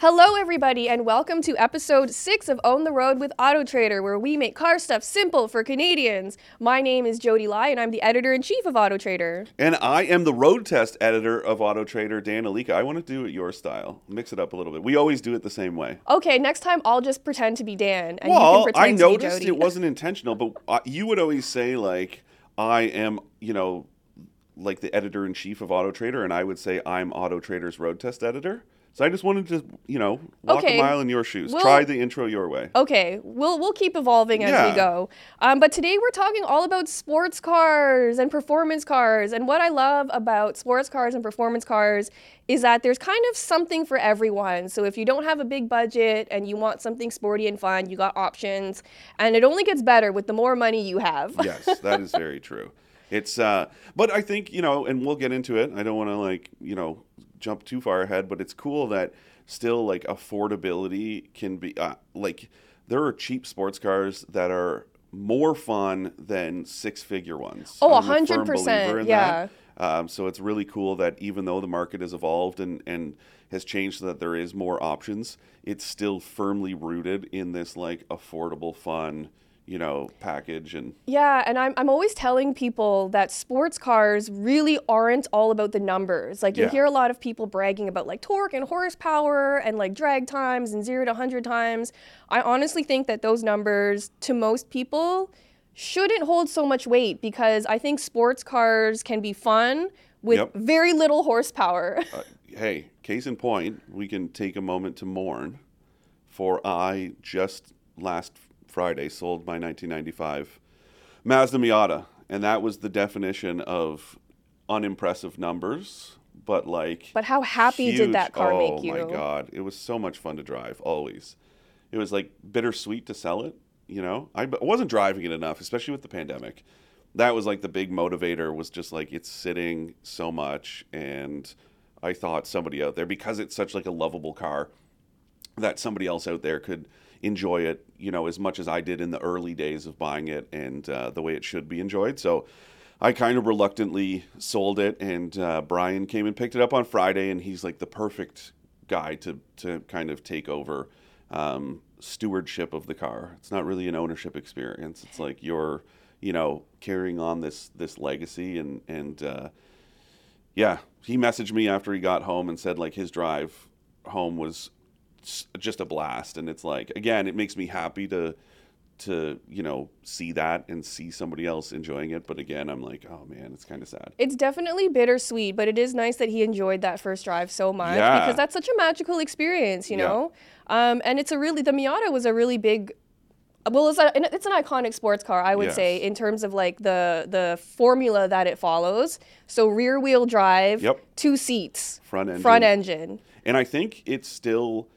Hello, everybody, and welcome to episode six of Own the Road with Auto Trader, where we make car stuff simple for Canadians. My name is Jody Lai, and I'm the editor in chief of Auto Trader. And I am the road test editor of Auto Trader, Dan Ilika. I want to do it your style, mix it up a little bit. We always do it the same way. Okay, next time I'll just pretend to be Dan, and you can pretend I to be I noticed Jody. it wasn't intentional, but you would always say like, "I am," you know, like the editor in chief of Auto Trader, and I would say I'm Auto Trader's road test editor. So I just wanted to, you know, walk Okay. a mile in your shoes. Well- Try the intro your way. Okay, we'll we'll keep evolving as we go. Um, but today we're talking all about sports cars and performance cars. And what I love about sports cars and performance cars is that there's kind of something for everyone. So if you don't have a big budget and you want something sporty and fun, you got options. And it only gets better with the more money you have. yes, that is very true. It's uh but I think, you know, and we'll get into it. I don't want to like, you know, jump too far ahead, but it's cool that still like affordability can be uh, like there are cheap sports cars that are more fun than six-figure ones. Oh, I'm a firm 100%, believer in yeah. Um, so it's really cool that even though the market has evolved and, and has changed so that there is more options, it's still firmly rooted in this like affordable, fun, you know, package and Yeah, and I'm, I'm always telling people that sports cars really aren't all about the numbers. Like, you Yeah. hear a lot of people bragging about like torque and horsepower and like drag times and zero to 100 times. I honestly think that those numbers, to most people, shouldn't hold so much weight because I think sports cars can be fun with Yep. very little horsepower. uh, hey, case in point, we can take a moment to mourn. For I just last Friday sold my 1995 Mazda Miata, and that was the definition of unimpressive numbers, but like. but how happy did that car oh make you? Oh my god, it was so much fun to drive. Always, it was like bittersweet to sell it. You know, I wasn't driving it enough, especially with the pandemic. That was like the big motivator. Was just like it's sitting so much, and I thought somebody out there because it's such like a lovable car that somebody else out there could enjoy it, you know, as much as I did in the early days of buying it and uh, the way it should be enjoyed. So I kind of reluctantly sold it, and uh, Brian came and picked it up on Friday, and he's like the perfect guy to to kind of take over um, stewardship of the car. It's not really an ownership experience. It's like you're, you know, carrying on this this legacy, and and uh, yeah, he messaged me after he got home and said like his drive home was just a blast and it's like again it makes me happy to to you know see that and see somebody else enjoying it but again i'm like oh man it's kind of sad It's definitely bittersweet, but it is nice that he enjoyed that first drive so much Yeah. because that's such a magical experience, you Yeah. know. Um, and it's a really the Miata was a really big. Well, it's, a, it's an iconic sports car, I would Yes. say, in terms of like the the formula that it follows. So rear wheel drive, Yep. two seats, Front engine. front engine. and i think it's still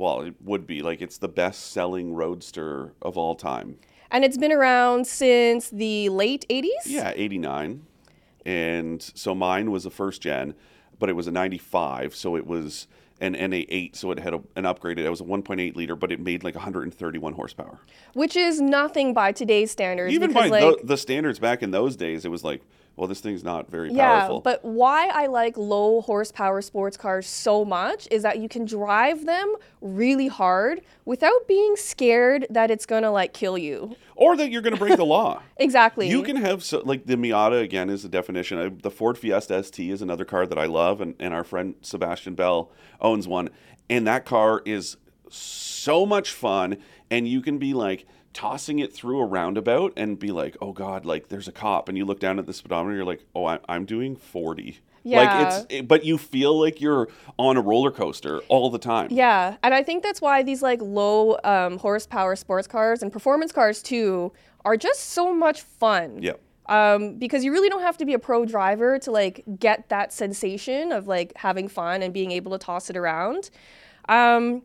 well it would be like it's the best selling roadster of all time And it's been around since the late 80s? yeah 89 and so mine was a first gen but it was a 95 so it was an na8 so it had a, an upgraded it was a 1.8 liter but it made like 131 horsepower Which is nothing by today's standards. even by like, the, the standards back in those days, it was like, well, this thing's not very Yeah, powerful. but why I like low horsepower sports cars so much is that you can drive them really hard without being scared that it's gonna like kill you. or that you're going to break the law. Exactly. You can have so, like the Miata again is the definition. Uh, The Ford Fiesta ST is another car that I love, and, and our friend Sebastian Bell owns one, and that car is so much fun, and you can be like tossing it through a roundabout and be like, oh god, like there's a cop, and you look down at the speedometer, you're like, oh, I, I'm doing 40. Yeah. Like it's, it- but you feel like you're on a roller coaster all the time. Yeah, and I think that's why these like low um, horsepower sports cars and performance cars too are just so much fun. Yep. Um, because you really don't have to be a pro driver to like get that sensation of like having fun and being able to toss it around. Um,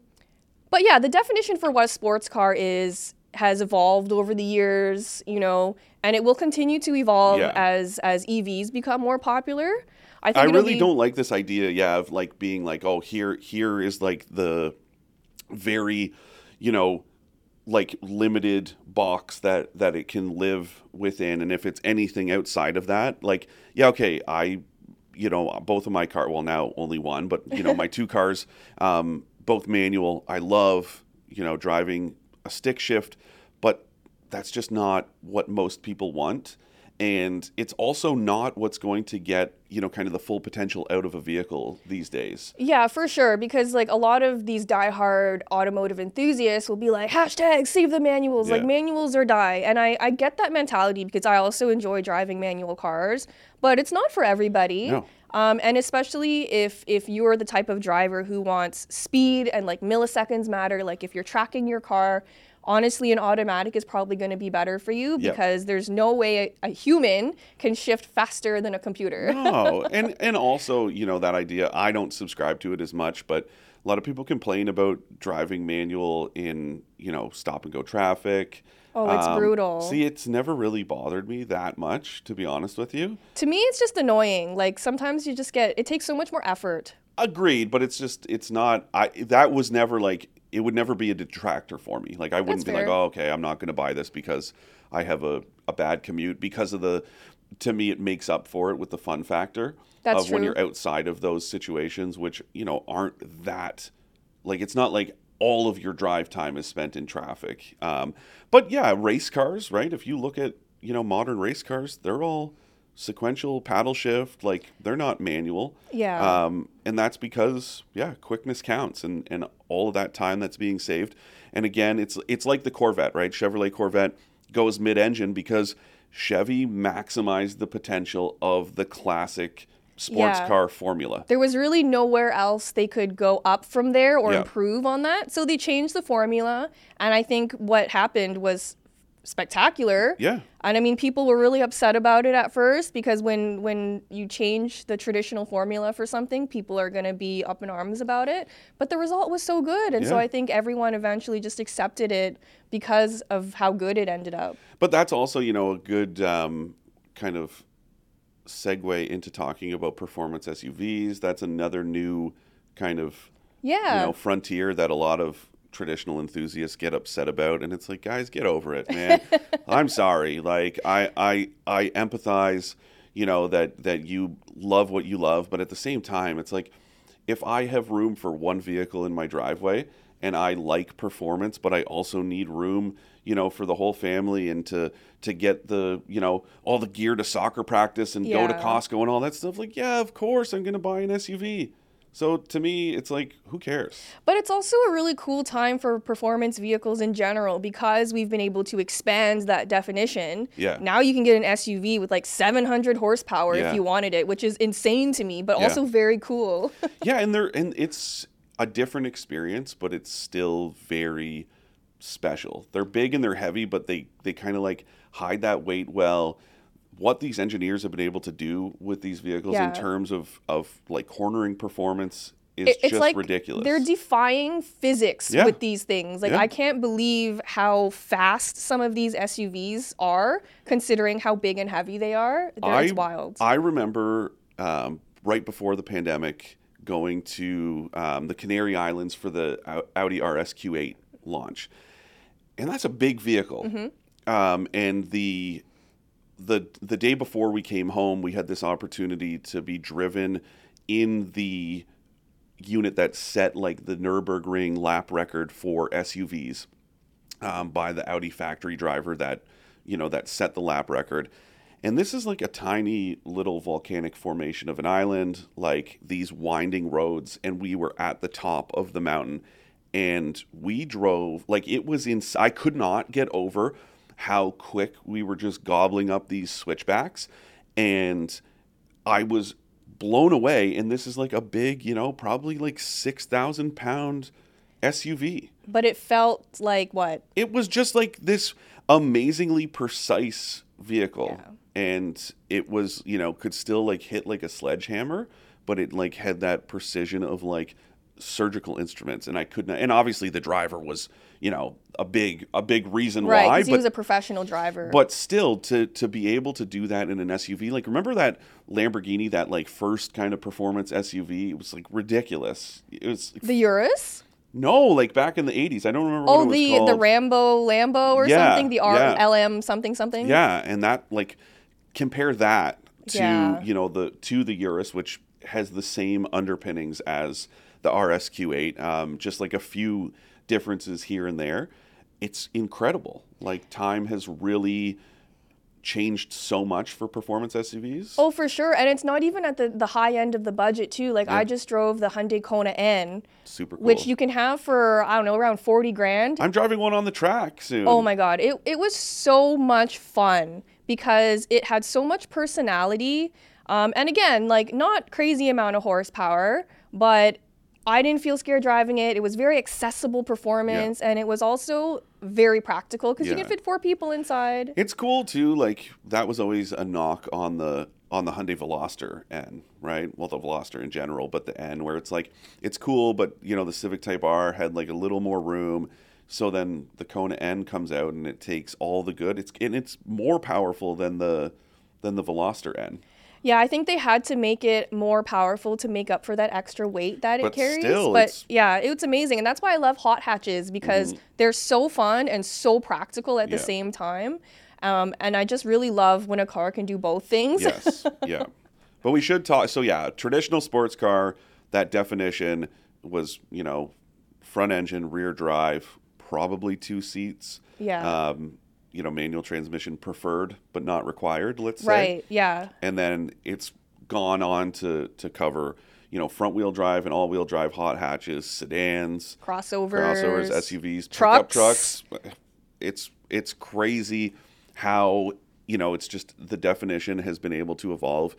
but yeah, the definition for what a sports car is has evolved over the years, you know, and it will continue to evolve Yeah. as as EVs become more popular. I think I really be- don't like this idea, yeah, of like being like, oh, here, here is like the very, you know, like limited box that that it can live within, and if it's anything outside of that, like, yeah, okay, I, you know, both of my car, well, now only one, but you know, my two cars, um, both manual. I love, you know, driving a stick shift, but that's just not what most people want. And it's also not what's going to get, you know, kind of the full potential out of a vehicle these days. Yeah, for sure. Because like a lot of these diehard automotive enthusiasts will be like, hashtag save the manuals. Like manuals or die. And I, I get that mentality because I also enjoy driving manual cars, but it's not for everybody. No. Um, and especially if if you're the type of driver who wants speed and like milliseconds matter, like if you're tracking your car, honestly, an automatic is probably going to be better for you Yep. because there's no way a, a human can shift faster than a computer. no, and and also you know that idea. I don't subscribe to it as much, but a lot of people complain about driving manual in you know stop and go traffic. Um, Oh, it's brutal. See, it's never really bothered me that much, to be honest with you. to me, it's just annoying. Like sometimes you just get it takes so much more effort. Agreed, but it's just it's not. I that was never like it would never be a detractor for me. Like I wouldn't That's be like, oh, okay, I'm not going to buy this because I have a, a bad commute because of the. To me, it makes up for it with the fun factor That's of when you're outside of those situations, which you know aren't that. Like it's not like all of your drive time is spent in traffic. Um, but yeah, race cars, right? If you look at you know modern race cars, they're all sequential paddle shift. Like they're not manual. Yeah. Um, and that's because yeah, quickness counts and and all of that time that's being saved. And again, it's it's like the Corvette, right? Chevrolet Corvette goes mid-engine because Chevy maximized the potential of the classic sports Yeah. car formula. There was really nowhere else they could go up from there or Yeah. improve on that. So they changed the formula. And I think what happened was spectacular. Yeah. And I mean, people were really upset about it at first because when when you change the traditional formula for something, people are going to be up in arms about it. But the result was so good, and so I think everyone eventually just accepted it because of how good it ended up. But that's also, you know, a good um, kind of segue into talking about performance SUVs. That's another new kind of Yeah. you know frontier that a lot of traditional enthusiasts get upset about and it's like guys get over it man i'm sorry like i i i empathize you know that that you love what you love but at the same time it's like if i have room for one vehicle in my driveway and i like performance but i also need room you know for the whole family and to to get the you know all the gear to soccer practice and go to costco and all that stuff like yeah of course i'm going to buy an suv so to me, it's like, who cares? But it's also a really cool time for performance vehicles in general because we've been able to expand that definition. Yeah. Now you can get an SUV with like 700 horsepower Yeah. if you wanted it, which is insane to me, but Yeah. also very cool. yeah, and they're and it's a different experience, but it's still very special. They're big and they're heavy, but they they kind of like hide that weight well. What these engineers have been able to do with these vehicles Yeah. in terms of of like cornering performance is It- it's just like ridiculous. they're defying physics Yeah. with these things. Like Yeah. I can't believe how fast some of these SUVs are, considering how big and heavy they are. They're- it's wild. I remember um, right before the pandemic going to um, the Canary Islands for the Audi RS Q8 launch, and that's a big vehicle. Mm-hmm. Um, and the the the day before we came home, we had this opportunity to be driven in the unit that set like the Nurburgring lap record for SUVs um, by the Audi factory driver that you know that set the lap record. And this is like a tiny little volcanic formation of an island, like these winding roads, and we were at the top of the mountain, and we drove like it was in. I could not get over how quick we were just gobbling up these switchbacks, and I was blown away. And this is like a big, you know, probably like six thousand pound SUV but it felt like what? it was just like this amazingly precise vehicle Yeah. and it was you know could still like hit like a sledgehammer but it like had that precision of like surgical instruments and i could not and obviously the driver was you know a big a big reason Right, why 'cause he but was a professional driver. but still to to be able to do that in an SUV like remember that Lamborghini that like first kind of performance SUV it was like ridiculous it was the Urus? no like back in the 80s I don't remember what Oh, it was the called the Rambo Lambo or Yeah, something. The R yeah. LM something something. Yeah, and that like compare that to Yeah. you know the to the Urus, which has the same underpinnings as the RSQ8, um, just like a few differences here and there. It's incredible. Like time has really changed so much for performance SUVs. Oh, for sure. And it's not even at the, the high end of the budget, too. Like, I just drove the Hyundai Kona N, Super cool. which you can have for, I don't know, around 40 grand. I'm driving one on the track soon. Oh my God. It, it was so much fun because it had so much personality. Um, and again, like, not crazy amount of horsepower, but I didn't feel scared driving it. It was very accessible performance, and it was also very practical because you can fit four people inside. It's cool too. Like that was always a knock on the on the Hyundai Veloster N, right? Well, the Veloster in general, but the N, where it's like it's cool, but you know the Civic Type R had like a little more room. So then the Kona N comes out and it takes all the good. It's and it's more powerful than the than the Veloster N. Yeah, I think they had to make it more powerful to make up for that extra weight that But it carries. still, but it's- yeah, it's amazing. And that's why I love hot hatches because they're so fun and so practical at the same time. Um, and I just really love when a car can do both things. Yes, yeah. But we should talk. So yeah, traditional sports car. That definition was you know front engine, rear drive, probably two seats. Yeah. Um, you know, manual transmission preferred, but not required. Let's say. right. Yeah. And then it's gone on to to cover you know front wheel drive and all wheel drive hot hatches, sedans, Crossovers. crossovers, SUVs, trucks. pickup trucks. It's it's crazy how you know it's just the definition has been able to evolve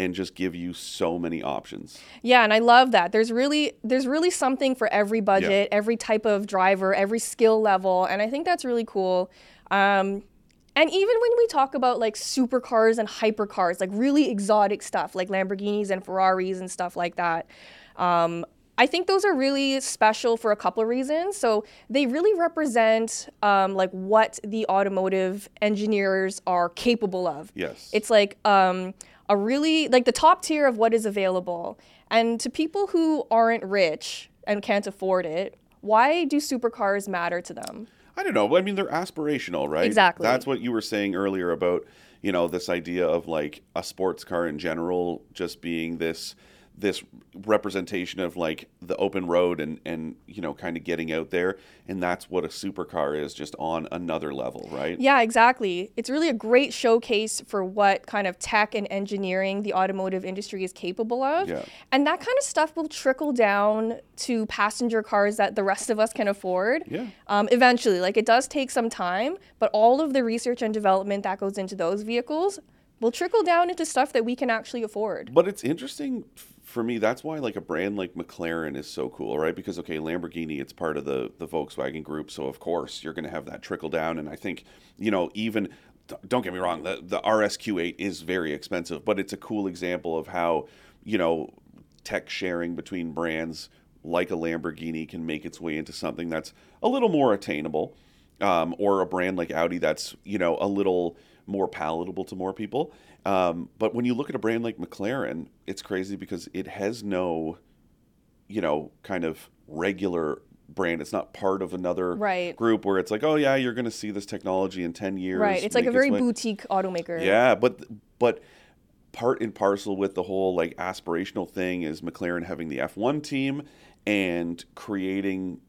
and just give you so many options. Yeah, and I love that. There's really there's really something for every budget, every type of driver, every skill level, and I think that's really cool. Um, and even when we talk about like supercars and hypercars, like really exotic stuff, like Lamborghinis and Ferraris and stuff like that, um, I think those are really special for a couple of reasons. So they really represent um, like what the automotive engineers are capable of. Yes. It's like um, a really like the top tier of what is available. And to people who aren't rich and can't afford it, why do supercars matter to them? I don't know. I mean, they're aspirational, right? Exactly. That's what you were saying earlier about, you know, this idea of like a sports car in general just being this this representation of like the open road and and you know kind of getting out there and that's what a supercar is just on another level right Yeah, exactly. It's really a great showcase for what kind of tech and engineering the automotive industry is capable of. Yeah. And that kind of stuff will trickle down to passenger cars that the rest of us can afford. Yeah. Um, eventually, like it does take some time, but all of the research and development that goes into those vehicles will trickle down into stuff that we can actually afford. But it's interesting for me. That's why like a brand like McLaren is so cool, right? Because okay, Lamborghini, it's part of the the Volkswagen group, so of course you're going to have that trickle down. And I think you know even don't get me wrong, the the RSQ8 is very expensive, but it's a cool example of how you know tech sharing between brands like a Lamborghini can make its way into something that's a little more attainable, um, or a brand like Audi that's you know a little more palatable to more people. Um, but when you look at a brand like McLaren, it's crazy because it has no, you know, kind of regular brand. It's not part of another Right. group where it's like, oh yeah, you're going to see this technology in ten years. Right. It's like a its very boutique automaker. yeah, but but part and parcel with the whole like aspirational thing is McLaren having the F1 team and creating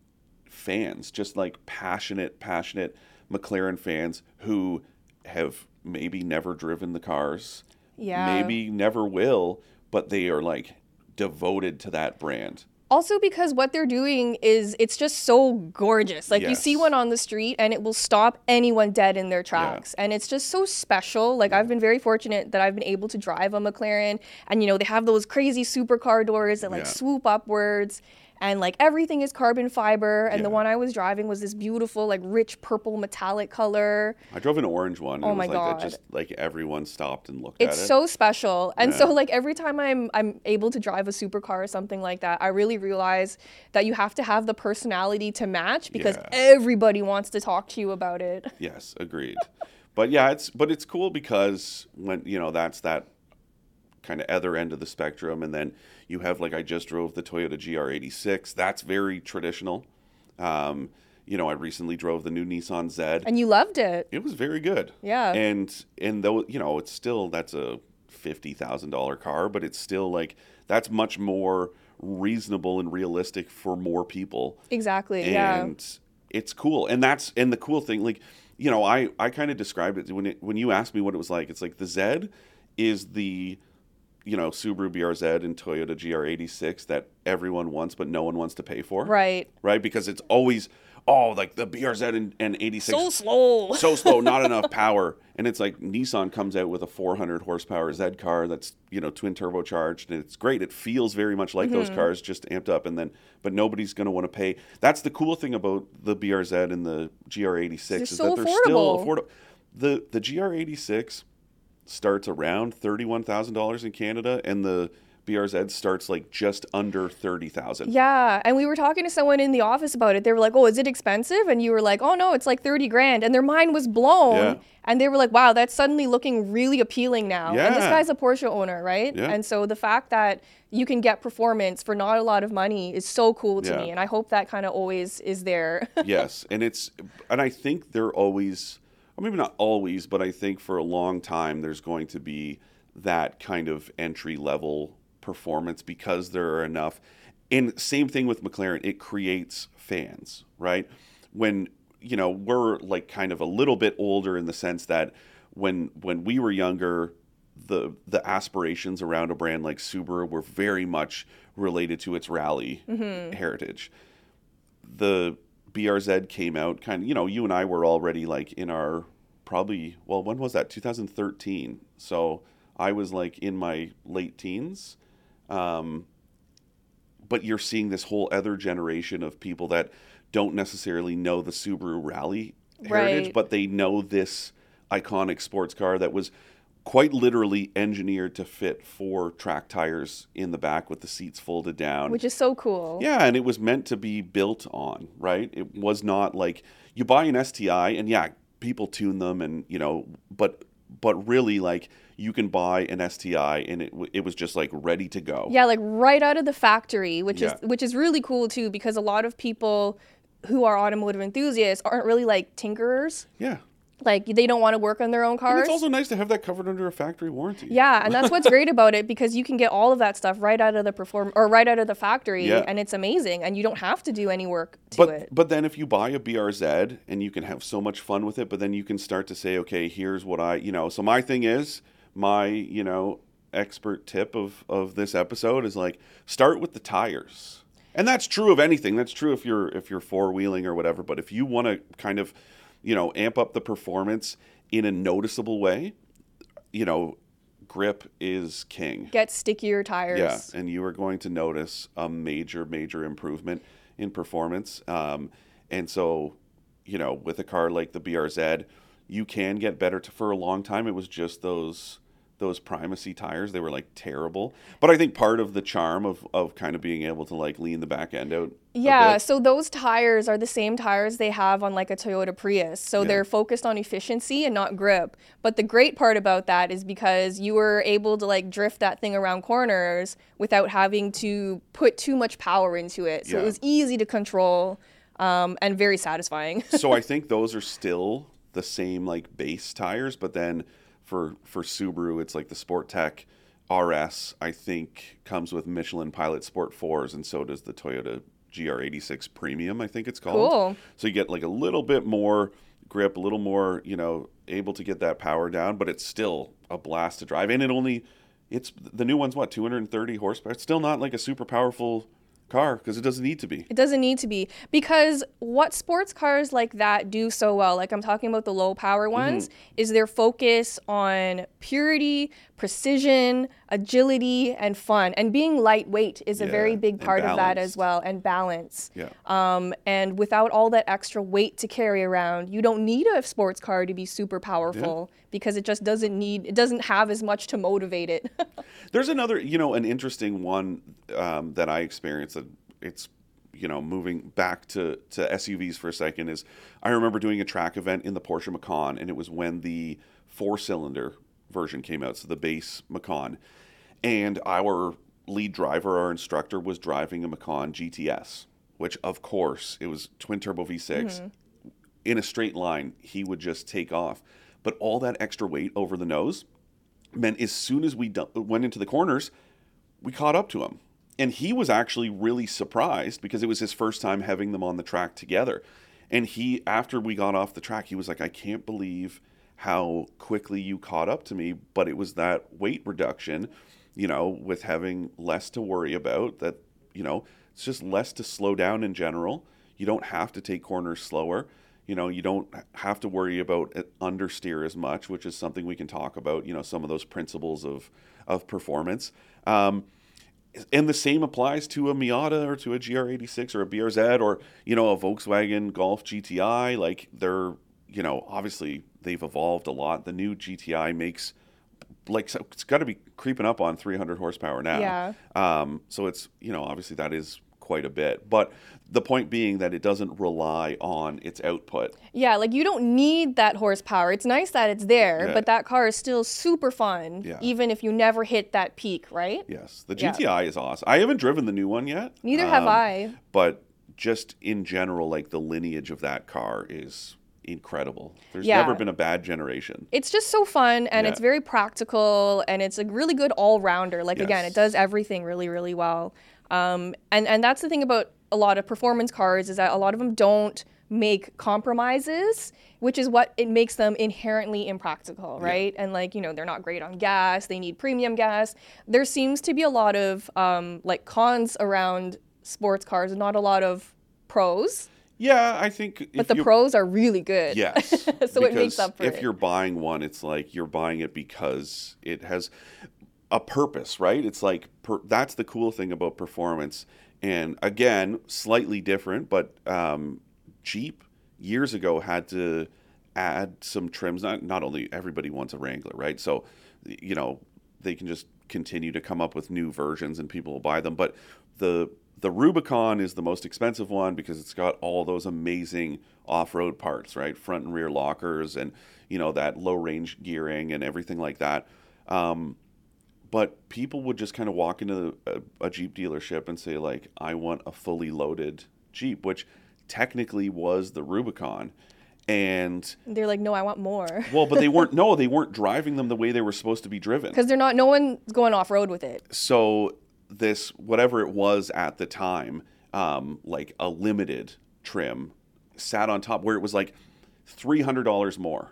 fans, just like passionate, passionate McLaren fans who have maybe never driven the cars, Yeah. maybe never will, but they are like devoted to that brand. Also because what they're doing is it's just so gorgeous. Like you see one on the street and it will stop anyone dead in their tracks. And it's just so special. Like I've been very fortunate that I've been able to drive a McLaren and you know they have those crazy supercar doors that like Yeah. swoop upwards and like everything is carbon fiber and the one I was driving was this beautiful like rich purple metallic color. I drove an orange one. And Oh it was my like God. Just like everyone stopped and looked It's at it. It's so special. And Yeah. so like every time I'm I'm able to drive a supercar or something like that, I really realize that you have to have the personality to match because Yeah. everybody wants to talk to you about it. Yes, agreed. but yeah, it's but it's cool because when you know that's that kind of other end of the spectrum, and then you have like I just drove the Toyota GR86. That's very traditional. Um, you know, I recently drove the new Nissan Z. And you loved it. It was very good. Yeah. And and though you know it's still that's a fifty thousand dollar car, but it's still like that's much more reasonable and realistic for more people Exactly. and yeah. it's cool and that's and the cool thing like you know i i kind of described it when it when you asked me what it was like it's like the z is the you know subaru brz and toyota gr86 that everyone wants but no one wants to pay for Right. right because it's always oh like the brz and, and 86 So slow. so slow, not enough power. And it's like Nissan comes out with a 400 horsepower Z car that's you know twin turbocharged, and it's great. It feels very much like Mm-hmm. those cars, just amped up. And then, but nobody's going to want to pay. That's the cool thing about the BRZ and the GR86 They're is so that they're still affordable. affordable. The the GR86 starts around thirty one thousand dollars in Canada, and the BRZ starts like just under thirty thousand. Yeah, and we were talking to someone in the office about it. They were like, "Oh, is it expensive?" And you were like, "Oh no, it's like 30 grand." And their mind was blown. Yeah. And they were like, "Wow, that's suddenly looking really appealing now." Yeah. And this guy's a Porsche owner, right? Yeah. And so the fact that you can get performance for not a lot of money is so cool to Yeah. me, and I hope that kind of always is there. yes, and it's and I think they're always, maybe not always, but I think for a long time there's going to be that kind of entry level performance because there are enough. And same thing with McLaren, it creates fans, right? When you know we're like kind of a little bit older in the sense that when when we were younger the the aspirations around a brand like Subaru were very much related to its rally mm-hmm. heritage the BRZ came out kind of, you know, you and I were already like in our probably, well, when was that? 2013. So I was like in my late teens. Um, but you're seeing this whole other generation of people that don't necessarily know the Subaru Rally heritage, Right. but they know this iconic sports car that was quite literally engineered to fit four track tires in the back with the seats folded down. Which is so cool. Yeah, and it was meant to be built on, right? It was not like you buy an STI and yeah, people tune them and, you know, but but really like you can buy an STI and it it was just like ready to go. Yeah, like right out of the factory, which Yeah. is which is really cool too because a lot of people who are automotive enthusiasts aren't really like tinkerers. Yeah. Like they don't want to work on their own And cars. it's also nice to have that covered under a factory warranty. yeah, and that's what's great about it because you can get all of that stuff right out of the perform or right out of the factory Yeah. and it's amazing and you don't have to do any work to But it. but then if you buy a BRZ and you can have so much fun with it, but then you can start to say, okay, here's what I, you know, so my thing is my, you know, expert tip of of this episode is like start with the tires. And that's true of anything. That's true if you're if you're four wheeling or whatever, but if you want to kind of, you know, amp up the performance in a noticeable way, you know, grip is king. Get stickier tires. Yeah, and you are going to notice a major, major improvement in performance. Um, and so, you know, with a car like the BRZ, you can get better. To, for a long time, it was just those those primacy tires. They were like terrible. But I think part of the charm of of kind of being able to like lean the back end out. Yeah, so those tires are the same tires they have on like a Toyota Prius. So Yeah. they're focused on efficiency and not grip. But the great part about that is because you were able to like drift that thing around corners without having to put too much power into it. So Yeah. it was easy to control um, and very satisfying. so I think those are still the same like base tires, but then for for Subaru, it's like the Sport Tech RS. I think comes with Michelin Pilot Sport fours, and so does the Toyota GR86 Premium. I think it's called. Cool. So you get like a little bit more grip, a little more, you know, able to get that power down, but it's still a blast to drive, and it only. It's the new one's what 230 horsepower. It's still not like a super powerful car because it doesn't need to be. It doesn't need to be because what sports cars like that do so well, like I'm talking about the low power Mm-hmm. ones, is their focus on purity, precision, agility, and fun. And being lightweight is a very big part of that as well, and balance. Yeah. Um, and without all that extra weight to carry around, you don't need a sports car to be super powerful because it just doesn't need, it doesn't have as much to motivate it. There's another, you know, an interesting one um, that I experienced. That it's, you know, moving back to to SUVs for a second. Is I remember doing a track event in the Porsche Macan, and it was when the four cylinder version came out, so the base Macan, and our lead driver, our instructor, was driving a Macan GTS, which of course it was twin turbo V6 mm-hmm. in a straight line, he would just take off. But all that extra weight over the nose meant as soon as we du- went into the corners, we caught up to him. and he was actually really surprised because it was his first time having them on the track together. And he, after we got off the track, he was like, I can't believe how quickly you caught up to me. But it was that weight reduction, you know, with having less to worry about, that, you know, it's just less to slow down in general. You don't have to take corners slower. You know, you don't have to worry about understeer as much, which is something we can talk about, you know, some of those principles of, of performance. Um, and the same applies to a Miata or to a GR86 or a BRZ or you know a Volkswagen Golf GTI. Like they're you know obviously they've evolved a lot. The new GTI makes like it's got to be creeping up on 300 horsepower now. Yeah. Um, so it's you know obviously that is quite a bit. But the point being that it doesn't rely on its output. Yeah, like you don't need that horsepower. It's nice that it's there, Yeah. but that car is still super fun, Yeah. even if you never hit that peak, right? Yes, the Yeah. GTI is awesome. I haven't driven the new one yet. Neither have um, I. But just in general, like the lineage of that car is incredible. There's Yeah. never been a bad generation. It's just so fun and Yeah. it's very practical and it's a really good all rounder. Like again, it does everything really, really well. Um, and and that's the thing about a lot of performance cars is that a lot of them don't make compromises, which is what it makes them inherently impractical, right? And like you know, they're not great on gas. They need premium gas. There seems to be a lot of um, like cons around sports cars, and not a lot of pros. Yeah, I think. But the pros are really good. Yes. so it makes up for if it. If you're buying one, it's like you're buying it because it has a purpose, right? It's like per, that's the cool thing about performance. And again, slightly different, but um, Jeep years ago had to add some trims. Not not only everybody wants a Wrangler, right? So you know they can just continue to come up with new versions and people will buy them. But the the Rubicon is the most expensive one because it's got all those amazing off-road parts, right? Front and rear lockers and you know that low range gearing and everything like that. Um, but people would just kind of walk into a, a Jeep dealership and say like, "I want a fully loaded Jeep," which technically was the Rubicon, and They're like, no, I want more. well, but they weren't. No, they weren't driving them the way they were supposed to be driven. Because they're not, no one's going off road with it. so this whatever it was at the time um, like a limited trim sat on top where it was like $300 more.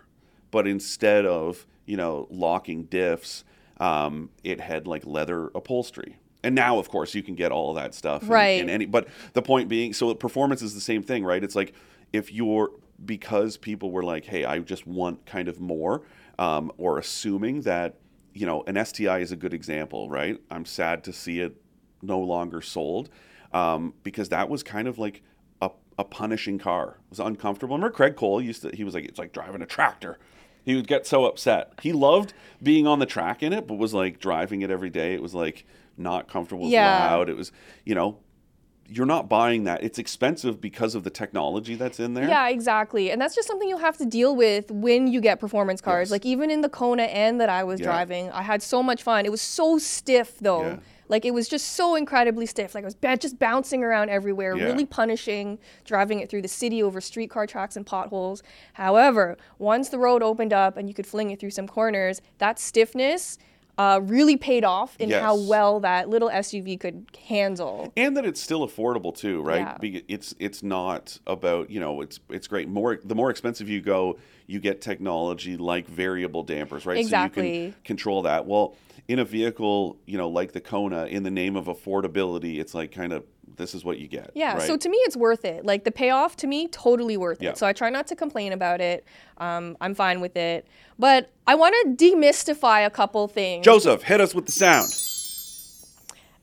But instead of you know locking diffs um, it had like leather upholstery. And now of course you can get all of that stuff in- Right. in any but the point being so performance is the same thing right? It's like if you're because people were like hey i just want kind of more um, or assuming that you know an sti is a good example right? I'm sad to see it no longer sold um, because that was kind of like a, a punishing car. It was uncomfortable. Remember craig cole used to he was like it's like driving a tractor. He would get so upset. He loved being on the track in it but was like driving it every day. It was like not comfortable it was Yeah. loud. It was you know you're not buying that it's expensive because of the technology that's in there Yeah, exactly. And that's just something you'll have to deal with when you get performance cars. Yes. Like even in the Kona N that I was Yeah. driving, I had so much fun. It was so stiff though. Yeah. Like it was just so incredibly stiff. Like I was ba- just bouncing around everywhere, Yeah. really punishing, driving it through the city over streetcar tracks and potholes. However, once the road opened up and you could fling it through some corners, that stiffness uh, really paid off in how well that little SUV could handle. and that it's still affordable too, right? Yeah. It's it's not about you know it's it's great. More the more expensive you go, you get technology like variable dampers, right? So you Exactly. can control that. Well, in a vehicle, you know, like the Kona, in the name of affordability, it's like kind of this is what you get. Yeah, right? so to me, it's worth it. Like the payoff to me, totally worth Yeah. it. So I try not to complain about it. Um, I'm fine with it. But I want to demystify a couple things. Joseph, hit us with the sound.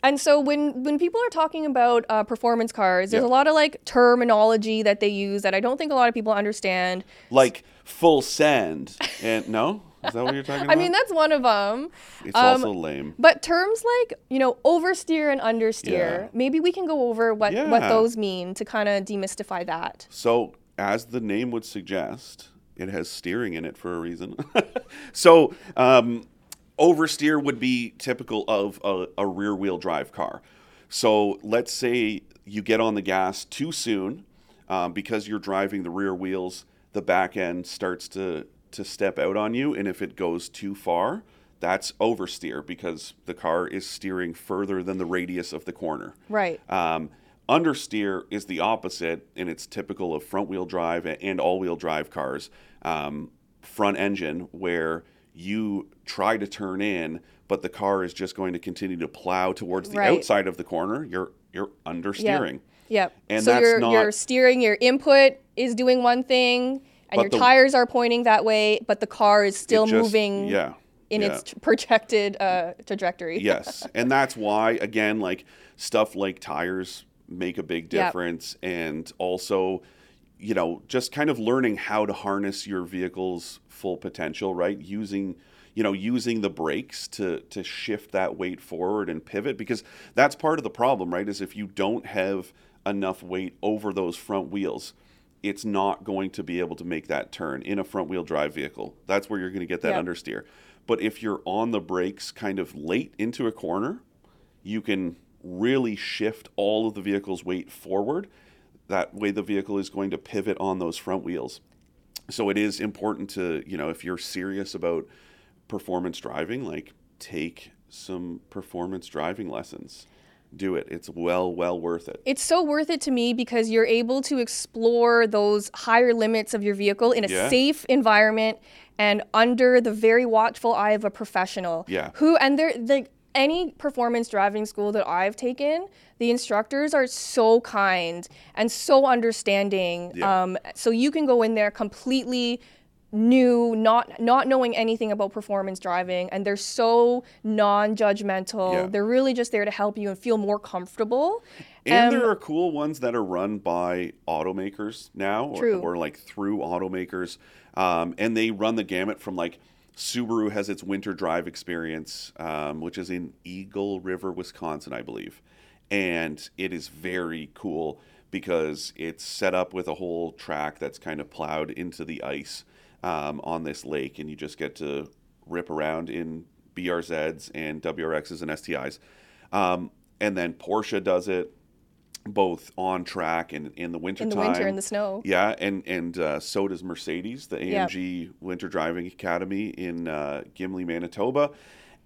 And so when when people are talking about uh, performance cars, there's Yeah. a lot of like terminology that they use that I don't think a lot of people understand. Like full send, and no, is that what you're talking about? I mean, that's one of them. it's um, also lame. But terms like, you know, oversteer and understeer, Yeah. maybe we can go over what, what those mean to kind of demystify that. So, as the name would suggest, it has steering in it for a reason. so, um, oversteer would be typical of a, a rear wheel drive car. So, let's say you get on the gas too soon um, because you're driving the rear wheels, the back end starts to, to step out on you. And if it goes too far, that's oversteer because the car is steering further than the radius of the corner. Right. Um, understeer is the opposite, and it's typical of front wheel drive and all wheel drive cars. Um, front engine, where you try to turn in, but the car is just going to continue to plow towards the Right. outside of the corner. You're you're understeering. Yep. And so that's you're not- you're steering your input is doing one thing and But your the- tires are pointing that way, but the car is still just- moving Yeah. in yeah. its projected uh, trajectory. yes and that's why again like stuff like tires make a big Yep. difference and also you know just kind of learning how to harness your vehicle's full potential right using you know using the brakes to to shift that weight forward and pivot because that's part of the problem right is if you don't have enough weight over those front wheels it's not going to be able to make that turn in a front wheel drive vehicle that's where you're going to get that Yep. understeer but if you're on the brakes kind of late into a corner you can really shift all of the vehicle's weight forward. That way, the vehicle is going to pivot on those front wheels. So it is important to, you know, if you're serious about performance driving, like take some performance driving lessons. Do it. It's well, well worth it. It's so worth it to me because you're able to explore those higher limits of your vehicle in a Yeah. safe environment and under the very watchful eye of a professional. Yeah. Who and they're like any performance driving school that I've taken, the instructors are so kind and so understanding. Yeah. Um, so you can go in there completely new, not not knowing anything about performance driving, and they're so non-judgmental. Yeah. They're really just there to help you and feel more comfortable. And Um, there are cool ones that are run by automakers now, or, or like through automakers, um, and they run the gamut from like Subaru has its winter drive experience, um, which is in Eagle River, Wisconsin, I believe, and it is very cool because it's set up with a whole track that's kind of plowed into the ice um, on this lake, and you just get to rip around in BRZs and WRXs and STIs. Um, and then Porsche does it both on track and in the winter in the time. winter in the snow. Yeah, and and uh, so does Mercedes, the Yep. AMG Winter Driving Academy in uh, Gimli, Manitoba.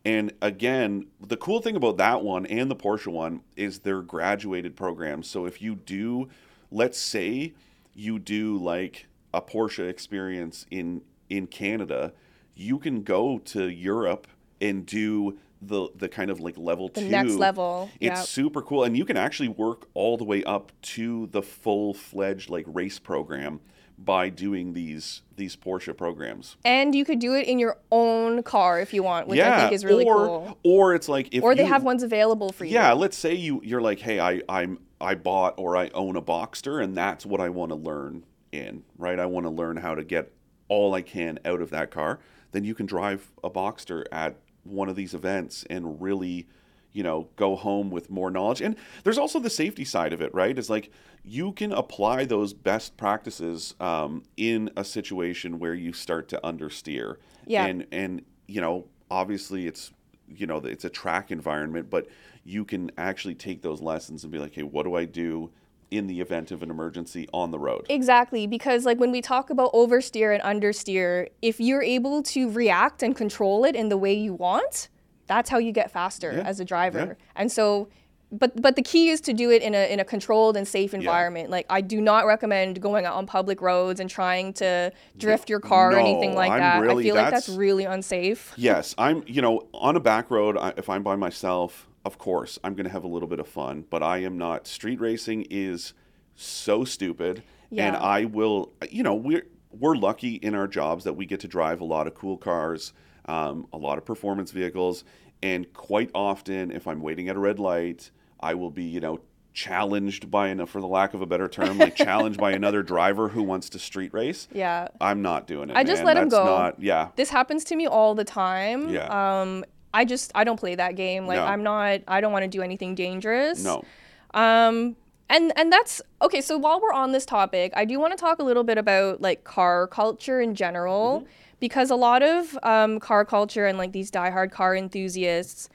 And again, the cool thing about that one and the Porsche one is they're graduated programs. So if you do, let's say you do like a Porsche experience in in Canada, you can go to Europe and do the the kind of like level The two next level. it's yeah. super cool, and you can actually work all the way up to the full fledged like race program by doing these these Porsche programs. And you could do it in your own car if you want, which yeah, I think is really or, cool. Or it's like if Or they you- have ones available for you. Yeah, let's say you you're like, hey, I I'm I bought or I own a Boxster, and that's what I want to learn in, right? I want to learn how to get all I can out of that car. Then you can drive a Boxster at one of these events and really, you know, go home with more knowledge. And there's also the safety side of it, right? It's like you can apply those best practices um, in a situation where you start to understeer. Yeah. And and you know, obviously it's you know it's a track environment, but you can actually take those lessons and be like, hey, what do I do in the event of an emergency on the road? Exactly, because like when we talk about oversteer and understeer, if you're able to react and control it in the way you want, that's how you get faster Yeah, as a driver. yeah. And so but but the key is to do it in a in a controlled and safe environment. Like I do not recommend going out on public roads and trying to drift your car or anything like I'm that. really- I feel like that's that's- really unsafe. Yes, I'm. You know, on a back road, I, if I'm by myself, of course, I'm going to have a little bit of fun. But I am not. Street racing is so stupid, and I will. You know, we're we're lucky in our jobs that we get to drive a lot of cool cars, um, a lot of performance vehicles, and quite often, if I'm waiting at a red light, I will be, you know. Challenged by, an, for the lack of a better term, like challenged by another driver who wants to street race. Yeah. I'm not doing it. I just man. let him go. Not, yeah, This happens to me all the time. Yeah. Um I just I don't play that game. Like No. I'm not I don't want to do anything dangerous. no. Um, and and that's okay. So while we're on this topic, I do want to talk a little bit about like car culture in general, Mm-hmm. because a lot of um, car culture and like these diehard car enthusiasts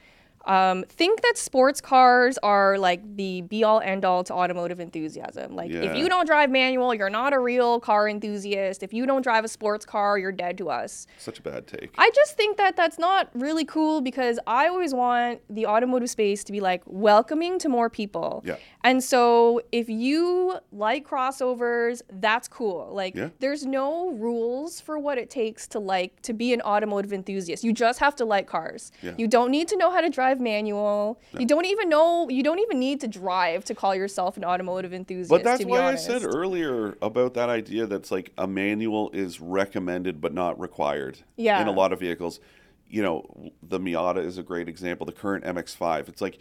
um, think that sports cars are like the be all end all to automotive enthusiasm. Like, Yeah. if you don't drive manual, you're not a real car enthusiast. If you don't drive a sports car, you're dead to us. Such a bad take. I just think that that's not really cool because I always want the automotive space to be like welcoming to more people. Yeah. And so if you like crossovers, that's cool. Like Yeah. there's no rules for what it takes to like to be an automotive enthusiast. You just have to like cars. Yeah. You don't need to know how to drive manual. You don't even know you don't even need to drive to call yourself an automotive enthusiast. But that's why honest. I said earlier about that idea that's like a manual is recommended but not required Yeah. in a lot of vehicles. You know, the Miata is a great example. The current MX-5, it's like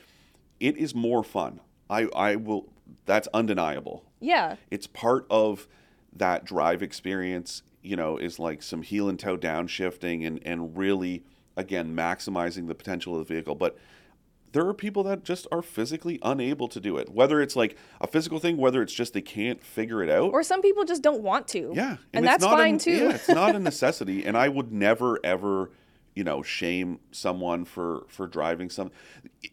it is more fun. I I will. That's undeniable. Yeah. It's part of that drive experience. You know, is like some heel and toe downshifting and and really again maximizing the potential of the vehicle, but there are people that just are physically unable to do it. Whether it's like a physical thing, whether it's just they can't figure it out. Or some people just don't want to. yeah, And, it's that's fine a, too. Yeah, it's not a necessity, and I would never ever, you know, shame someone for for driving some.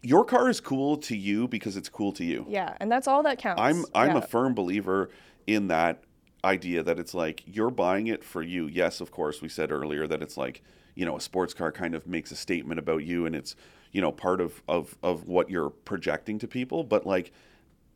Your car is cool to you because it's cool to you. Yeah, and that's all that counts. I'm I'm yeah. a firm believer in that idea that it's like you're buying it for you. Yes, of course, we said earlier that it's like, you know, a sports car kind of makes a statement about you and it's, you know, part of of of what you're projecting to people, but like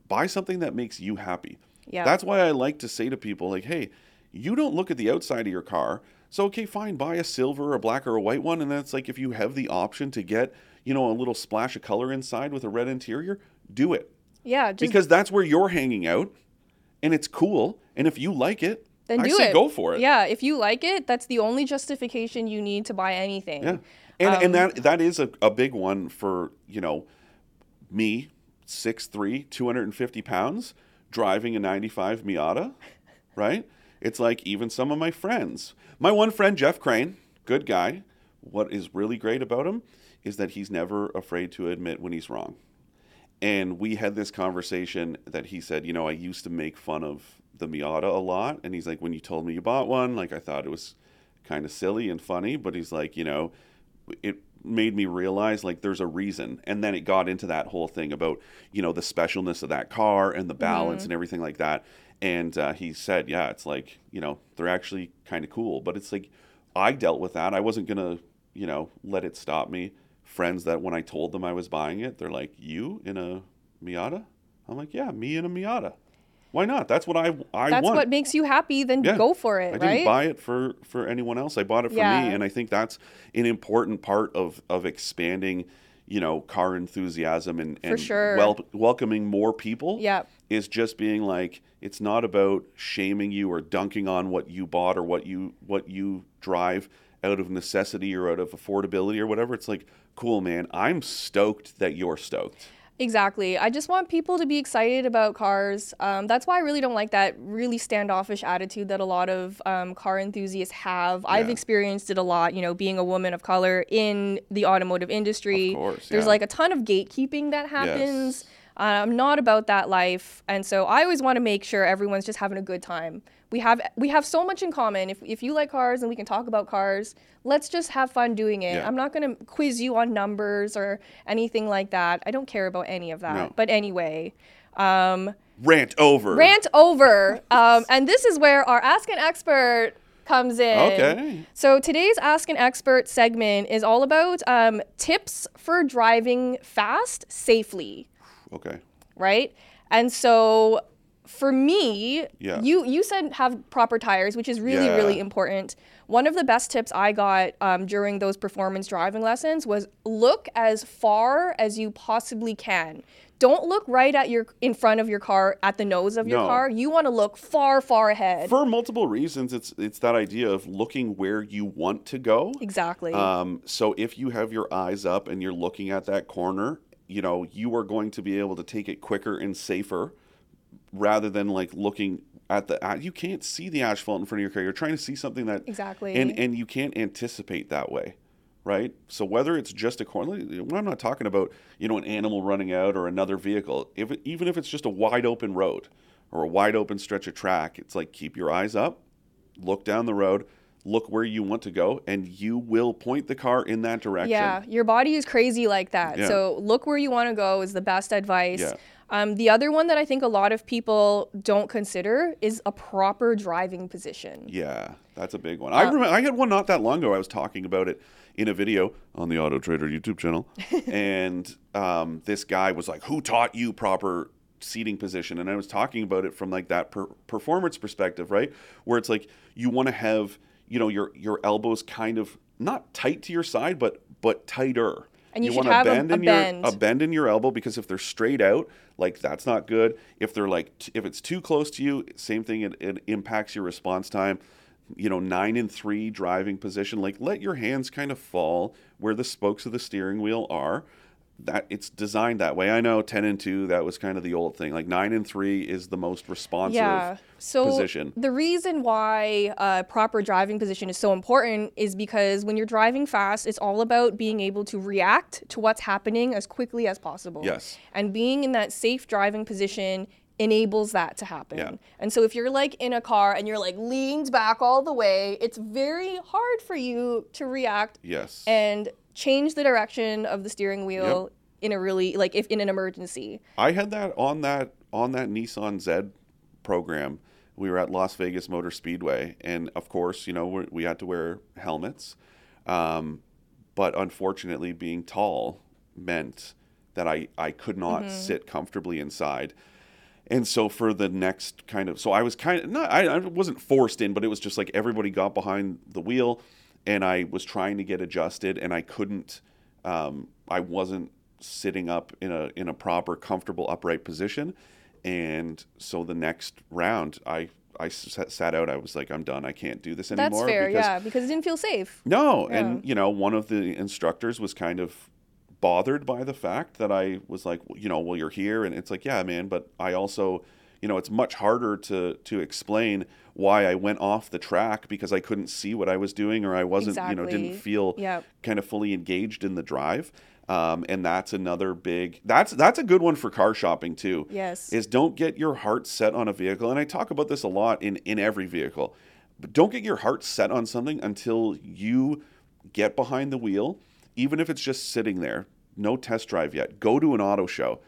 buy something that makes you happy. Yeah. That's why I like to say to people like, "Hey, you don't look at the outside of your car. So okay, fine, buy a silver, a black or a white one and that's like if you have the option to get, you know, a little splash of color inside with a red interior, do it." Yeah, just because that's where you're hanging out and it's cool and if you like it then i do say it. go for it. Yeah, if you like it, that's the only justification you need to buy anything. yeah. And, Um, and that that is a, a big one for you know me 6'3 250 pounds driving a 95 miata right? It's like even some of my friends. My one friend jeff crane good guy. What is really great about him is that he's never afraid to admit when he's wrong. And we had this conversation that he said, you know, I used to make fun of the Miata a lot, and he's like, when you told me you bought one, like I thought it was kind of silly and funny, but he's like, you know, it made me realize like there's a reason, and then it got into that whole thing about you know the specialness of that car and the balance and everything like that, and uh, he said, yeah, it's like you know they're actually kind of cool, but it's like I dealt with that. I wasn't gonna you know let it stop me friends that when I told them I was buying it, they're like, "You in a Miata?" I'm like, "Yeah, me in a Miata. Why not? That's what I I That's want." what makes you happy, then Yeah. go for it, I didn't right? buy it for for anyone else. I bought it for Yeah. me, and I think that's an important part of of expanding, you know, car enthusiasm and and sure. wel- welcoming more people. Yeah. is just being like it's not about shaming you or dunking on what you bought or what you what you drive out of necessity or out of affordability or whatever. It's like, cool, man. I'm stoked that you're stoked. Exactly. I just want people to be excited about cars. Um, that's why I really don't like that really standoffish attitude that a lot of um, car enthusiasts have. I've experienced it a lot, you know, being a woman of color in the automotive industry. Of course, There's yeah. like a ton of gatekeeping that happens. Yes. I'm not about that life, and so I always want to make sure everyone's just having a good time. We have we have so much in common. If if you like cars and we can talk about cars, let's just have fun doing it. Yeah. I'm not going to quiz you on numbers or anything like that. I don't care about any of that. No. But anyway, um, Rant over. rant over. Um, and this is where our Ask an Expert comes in. Okay. So today's Ask an Expert segment is all about um, tips for driving fast safely Okay. right? And so for me, Yeah. you you said have proper tires, which is really Yeah. really important. One of the best tips I got um, during those performance driving lessons was look as far as you possibly can. Don't look right at your in front of your car at the nose of your No. car. You want to look far far ahead. For multiple reasons, it's it's that idea of looking where you want to go. exactly. Um, so if you have your eyes up and you're looking at that corner, you know, you are going to be able to take it quicker and safer rather than like looking at the uh, you can't see the asphalt in front of your car. You're trying to see something that Exactly. and and you can't anticipate that way. Right? So whether it's just a corner, I'm not talking about, you know, an animal running out or another vehicle. If even if it's just a wide open road or a wide open stretch of track, it's like keep your eyes up, look down the road, look where you want to go and you will point the car in that direction. Yeah, your body is crazy like that. Yeah. So look where you want to go is the best advice. Yeah. Um, the other one that I think a lot of people don't consider is a proper driving position. Yeah, that's a big one. Uh, I remember I had one not that long ago. I was talking about it in a video on the Auto Trader YouTube channel, and um, this guy was like, "Who taught you proper seating position?" And I was talking about it from like that per- performance perspective, right? Where it's like you want to have you know your your elbows kind of not tight to your side, but but tighter. And you wanna have a- bend a in your bend. a bend in your elbow because if they're straight out, like that's not good. If they're like t- if it's too close to you, same thing. It, it impacts your response time. You know, nine and three driving position. Like let your hands kind of fall where the spokes of the steering wheel are. That it's designed that way. I know ten and two. That was kind of the old thing. Like nine and three is the most responsive Yeah. So position. the reason why uh, proper driving position is so important is because when you're driving fast, it's all about being able to react to what's happening as quickly as possible. Yes. And being in that safe driving position enables that to happen. Yeah. And so if you're like in a car and you're like leaned back all the way, it's very hard for you to react Yes. and change the direction of the steering wheel in a really like if in an emergency. I had that on that on that Nissan Z program. We were at Las Vegas Motor Speedway, and of course, you know, we we had to wear helmets. Um, but unfortunately, being tall meant that I I could not sit comfortably inside. And so for the next kind of, so I was kind of not, I, I wasn't forced in, but it was just like everybody got behind the wheel, and I was trying to get adjusted, and I couldn't. Um, I wasn't sitting up in a in a proper, comfortable, upright position, and so the next round, I I sat out. I was like, I'm done. I can't do this anymore. That's fair, because yeah, because it didn't feel safe. no, and you know, one of the instructors was kind of bothered by the fact that I was like, you know, well, you're here, and it's like, yeah, man, but I also, you know, it's much harder to to explain why I went off the track because I couldn't see what I was doing or I wasn't, you know, didn't feel Yep. kind of fully engaged in the drive. Um, and that's another big that's that's a good one for car shopping too Yes. is don't get your heart set on a vehicle and i talk about this a lot in in every vehicle but don't get your heart set on something until you get behind the wheel even if it's just sitting there no test drive yet go to an auto show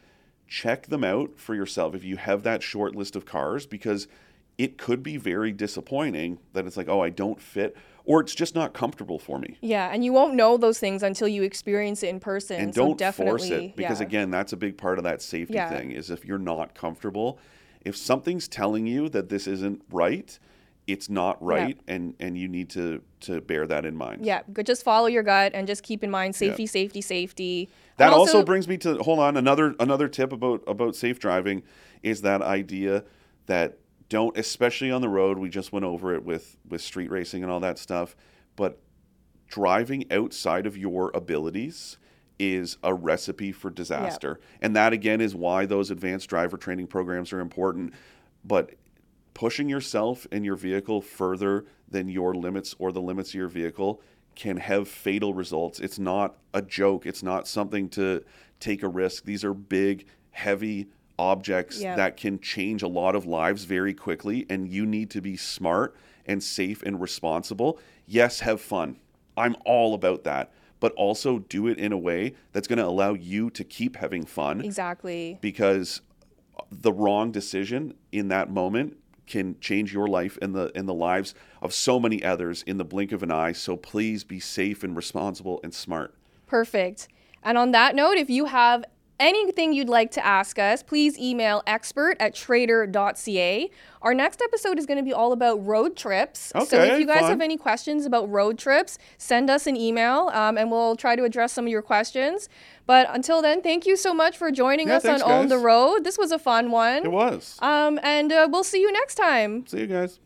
check them out for yourself if you have that short list of cars because it could be very disappointing that it's like oh i don't fit or it's just not comfortable for me Yeah, and you won't know those things until you experience it in person. and so don't force it because yeah. again that's a big part of that safety Yeah. thing is if you're not comfortable if something's telling you that this isn't right it's not right and and you need to to bear that in mind yeah. Just follow your gut and just keep in mind safety, safety, safety. that And also, brings me to hold on another another tip about about safe driving is that idea that don't especially on the road we just went over it with with street racing and all that stuff but driving outside of your abilities is a recipe for disaster and that again is why those advanced driver training programs are important but pushing yourself and your vehicle further than your limits or the limits of your vehicle can have fatal results. It's not a joke. It's not something to take a risk. These are big, heavy objects that can change a lot of lives very quickly, and you need to be smart and safe and responsible. Yes, have fun. I'm all about that. But also do it in a way that's going to allow you to keep having fun exactly. because the wrong decision in that moment can change your life and the and the lives of so many others in the blink of an eye. So please be safe and responsible and smart. Perfect. And on that note, if you have anything you'd like to ask us, please email expert at trader.ca. Our next episode is going to be all about road trips. so if you guys fun. have any questions about road trips, send us an email um, and we'll try to address some of your questions. But until then, thank you so much for joining Yeah, us thanks, on Own the. Road. This was a fun one. It was. Um, and uh, we'll see you next time. See you guys.